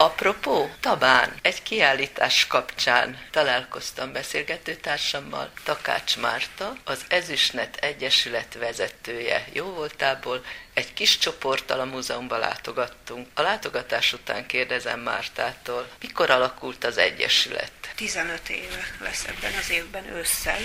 Apropó, Tabán, egy kiállítás kapcsán találkoztam beszélgetőtársammal, Takács Márta, az Ezüstnet Egyesület vezetője. Jó voltából egy kis csoporttal a múzeumba látogattunk. A látogatás után kérdezem Mártától, mikor alakult az Egyesület? 15 éve lesz ebben az évben ősszel.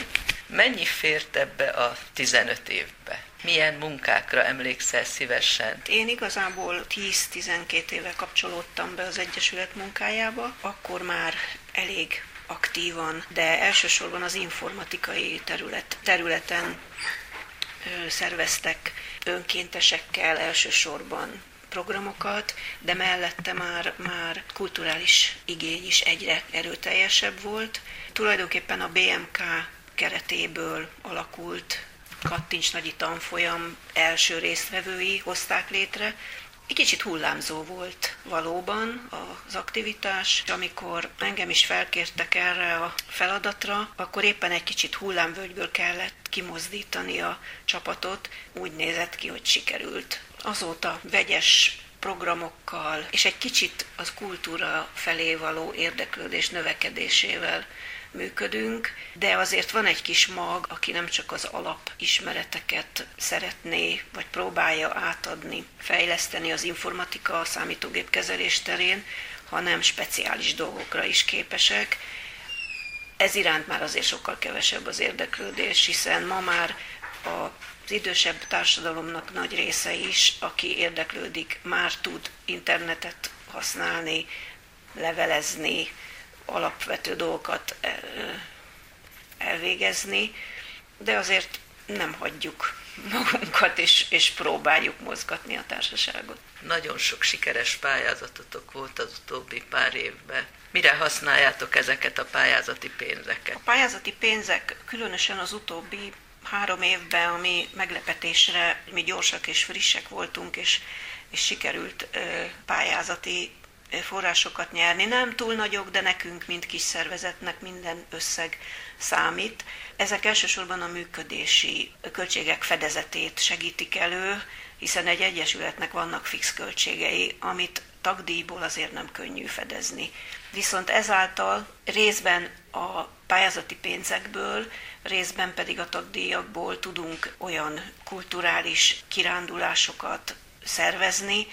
Mennyi fért ebbe a 15 évbe? Milyen munkákra emlékszel szívesen? Én igazából 10-12 éve kapcsolódtam be az Egyesület munkájába, akkor már elég aktívan, de elsősorban az informatikai terület, területen ö, szerveztek önkéntesekkel elsősorban programokat, de mellette már, már kulturális igény is egyre erőteljesebb volt. Tulajdonképpen a BMK keretéből alakult Kattincs Nagyi tanfolyam első résztvevői hozták létre. Egy kicsit hullámzó volt valóban az aktivitás, amikor engem is felkértek erre a feladatra, akkor éppen egy kicsit hullámvölgyből kellett kimozdítani a csapatot. Úgy nézett ki, hogy sikerült. Azóta vegyes programokkal, és egy kicsit az kultúra felé való érdeklődés növekedésével működünk, de azért van egy kis mag, aki nem csak az alapismereteket szeretné, vagy próbálja átadni, fejleszteni az informatika, a számítógépkezelés terén, hanem speciális dolgokra is képesek. Ez iránt már azért sokkal kevesebb az érdeklődés, hiszen ma már az idősebb társadalomnak nagy része is, aki érdeklődik, már tud internetet használni, levelezni, alapvető dolgokat elvégezni, de azért nem hagyjuk magunkat, és, és próbáljuk mozgatni a társaságot. Nagyon sok sikeres pályázatotok volt az utóbbi pár évben. Mire használjátok ezeket a pályázati pénzeket? A pályázati pénzek különösen az utóbbi három évben, ami meglepetésre mi gyorsak és frissek voltunk, és, és sikerült pályázati forrásokat nyerni. Nem túl nagyok, de nekünk, mint kis szervezetnek minden összeg számít. Ezek elsősorban a működési költségek fedezetét segítik elő, hiszen egy egyesületnek vannak fix költségei, amit tagdíjból azért nem könnyű fedezni. Viszont ezáltal részben a pályázati pénzekből, részben pedig a tagdíjakból tudunk olyan kulturális kirándulásokat szervezni,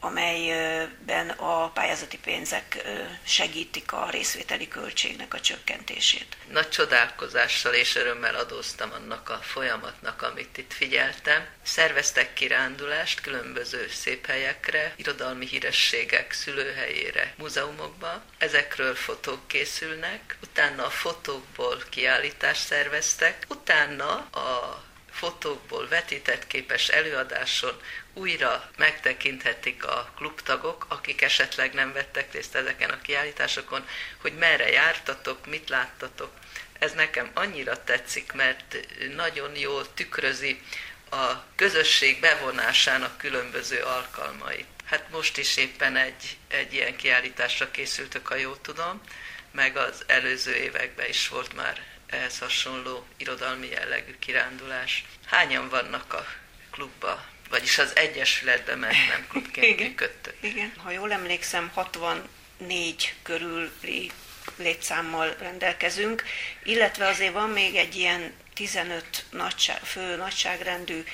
amelyben a pályázati pénzek segítik a részvételi költségnek a csökkentését. Nagy csodálkozással és örömmel adóztam annak a folyamatnak, amit itt figyeltem. Szerveztek kirándulást különböző szép helyekre, irodalmi hírességek szülőhelyére, múzeumokba. Ezekről fotók készülnek, utána a fotókból kiállítást szerveztek, utána a fotókból vetített képes előadáson újra megtekinthetik a klubtagok, akik esetleg nem vettek részt ezeken a kiállításokon, hogy merre jártatok, mit láttatok. Ez nekem annyira tetszik, mert nagyon jól tükrözi a közösség bevonásának különböző alkalmait. Hát most is éppen egy, egy ilyen kiállításra készültök, ha jól tudom, meg az előző években is volt már ehhez hasonló irodalmi jellegű kirándulás. Hányan vannak a klubba, vagyis az Egyesületben, mert nem klubként Igen. működtök? Igen. Ha jól emlékszem, 64 körüli létszámmal rendelkezünk, illetve azért van még egy ilyen 15 nagyság, fő nagyságrendű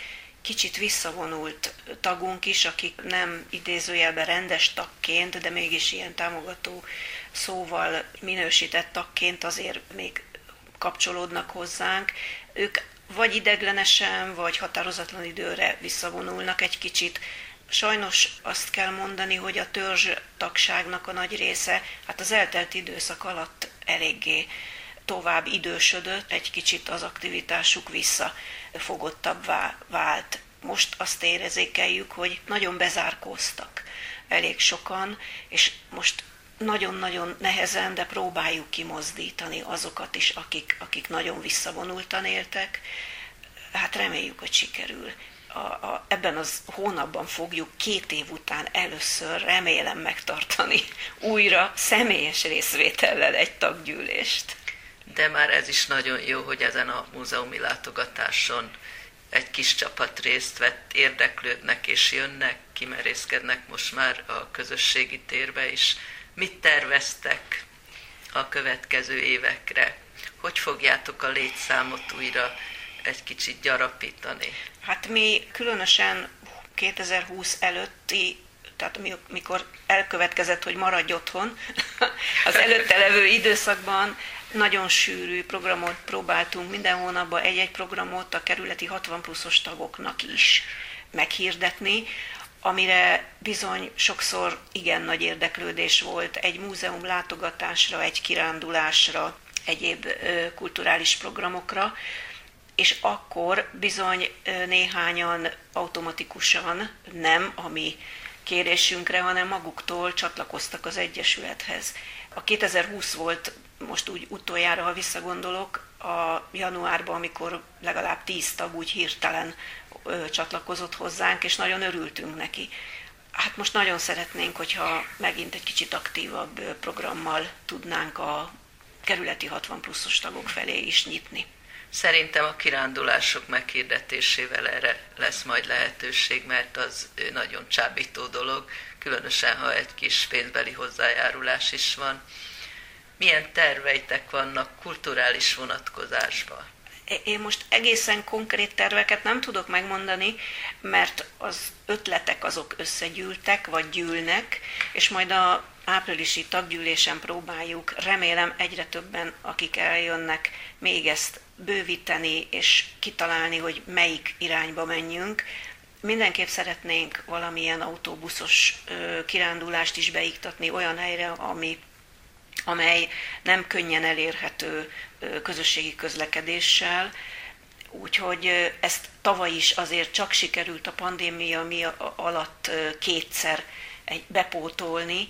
kicsit visszavonult tagunk is, akik nem idézőjelben rendes tagként, de mégis ilyen támogató szóval minősített tagként azért még kapcsolódnak hozzánk. Ők vagy ideglenesen, vagy határozatlan időre visszavonulnak egy kicsit. Sajnos azt kell mondani, hogy a törzs tagságnak a nagy része hát az eltelt időszak alatt eléggé tovább idősödött, egy kicsit az aktivitásuk visszafogottabbá vált. Most azt érezékeljük, hogy nagyon bezárkóztak elég sokan, és most nagyon-nagyon nehezen, de próbáljuk kimozdítani azokat is, akik, akik nagyon visszavonultan éltek. Hát reméljük, hogy sikerül. A, a, ebben az hónapban fogjuk két év után először remélem megtartani újra személyes részvétellel egy taggyűlést. De már ez is nagyon jó, hogy ezen a múzeumi látogatáson egy kis csapat részt vett, érdeklődnek és jönnek, kimerészkednek most már a közösségi térbe is. Mit terveztek a következő évekre? Hogy fogjátok a létszámot újra egy kicsit gyarapítani? Hát mi különösen 2020 előtti tehát mikor elkövetkezett, hogy maradj otthon, az előtte levő időszakban nagyon sűrű programot próbáltunk, minden hónapban egy-egy programot a kerületi 60 pluszos tagoknak is meghirdetni, amire bizony sokszor igen nagy érdeklődés volt egy múzeum látogatásra, egy kirándulásra, egyéb kulturális programokra, és akkor bizony néhányan automatikusan nem, ami kérésünkre, hanem maguktól csatlakoztak az Egyesülethez. A 2020 volt most úgy utoljára, ha visszagondolok, a januárban, amikor legalább tíz tag úgy hirtelen ö, csatlakozott hozzánk, és nagyon örültünk neki. Hát most nagyon szeretnénk, hogyha megint egy kicsit aktívabb programmal tudnánk a kerületi 60 pluszos tagok felé is nyitni. Szerintem a kirándulások meghirdetésével erre lesz majd lehetőség, mert az nagyon csábító dolog, különösen ha egy kis pénzbeli hozzájárulás is van. Milyen terveitek vannak kulturális vonatkozásban? Én most egészen konkrét terveket nem tudok megmondani, mert az ötletek azok összegyűltek, vagy gyűlnek, és majd a áprilisi taggyűlésen próbáljuk, remélem egyre többen, akik eljönnek, még ezt bővíteni és kitalálni, hogy melyik irányba menjünk. Mindenképp szeretnénk valamilyen autóbuszos kirándulást is beiktatni olyan helyre, ami, amely nem könnyen elérhető közösségi közlekedéssel, Úgyhogy ezt tavaly is azért csak sikerült a pandémia alatt kétszer bepótolni.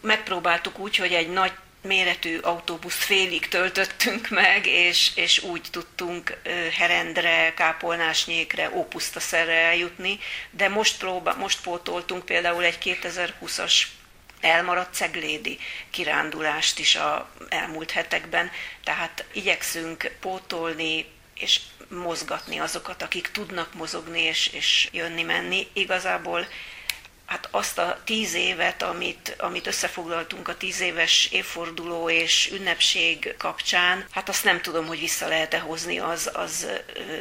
Megpróbáltuk úgy, hogy egy nagy méretű autóbuszt félig töltöttünk meg, és, és úgy tudtunk Herendre, Kápolnásnyékre, Ópusztaszerre eljutni, de most, próbál, most pótoltunk például egy 2020-as elmaradt ceglédi kirándulást is a elmúlt hetekben, tehát igyekszünk pótolni és mozgatni azokat, akik tudnak mozogni és, és jönni-menni. Igazából hát azt a tíz évet, amit, amit összefoglaltunk a tíz éves évforduló és ünnepség kapcsán, hát azt nem tudom, hogy vissza lehet-e hozni, az, az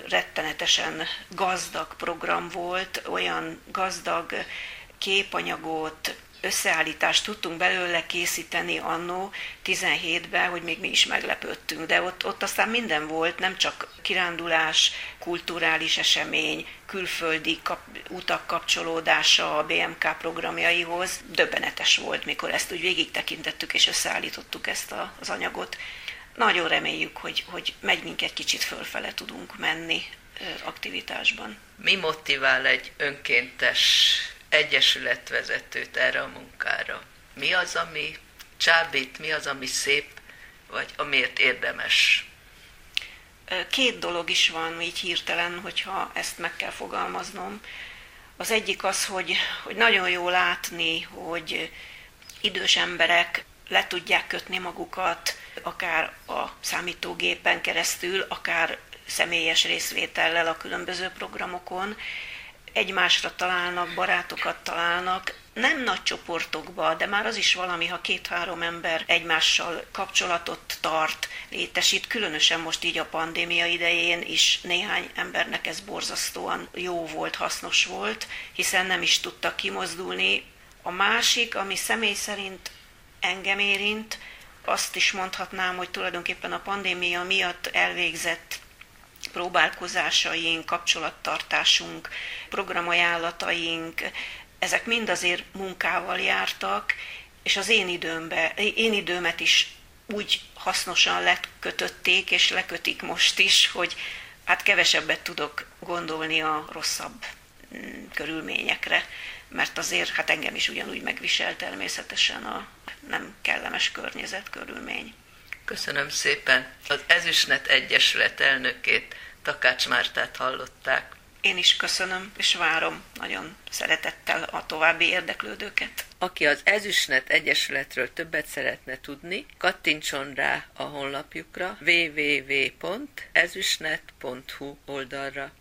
rettenetesen gazdag program volt, olyan gazdag képanyagot, összeállítást tudtunk belőle készíteni annó 17-ben, hogy még mi is meglepődtünk, de ott, ott aztán minden volt, nem csak kirándulás, kulturális esemény, külföldi kap, utak kapcsolódása a BMK programjaihoz. Döbbenetes volt, mikor ezt úgy végig tekintettük és összeállítottuk ezt a, az anyagot. Nagyon reméljük, hogy, hogy megint egy kicsit fölfele tudunk menni aktivitásban. Mi motivál egy önkéntes egyesületvezetőt erre a munkára. Mi az, ami csábít, mi az, ami szép, vagy amiért érdemes? Két dolog is van így hirtelen, hogyha ezt meg kell fogalmaznom. Az egyik az, hogy, hogy nagyon jó látni, hogy idős emberek le tudják kötni magukat, akár a számítógépen keresztül, akár személyes részvétellel a különböző programokon, egymásra találnak, barátokat találnak, nem nagy csoportokba, de már az is valami, ha két-három ember egymással kapcsolatot tart, létesít, különösen most így a pandémia idején is néhány embernek ez borzasztóan jó volt, hasznos volt, hiszen nem is tudtak kimozdulni. A másik, ami személy szerint engem érint, azt is mondhatnám, hogy tulajdonképpen a pandémia miatt elvégzett próbálkozásaink, kapcsolattartásunk, programajánlataink, ezek mind azért munkával jártak, és az én, időmbe, én időmet is úgy hasznosan lekötötték, és lekötik most is, hogy hát kevesebbet tudok gondolni a rosszabb mm, körülményekre, mert azért hát engem is ugyanúgy megvisel természetesen a nem kellemes környezet körülmény. Köszönöm szépen. Az Ezüstnet Egyesület elnökét, Takács Mártát hallották. Én is köszönöm, és várom nagyon szeretettel a további érdeklődőket. Aki az Ezüstnet Egyesületről többet szeretne tudni, kattintson rá a honlapjukra www.ezüstnet.hu oldalra.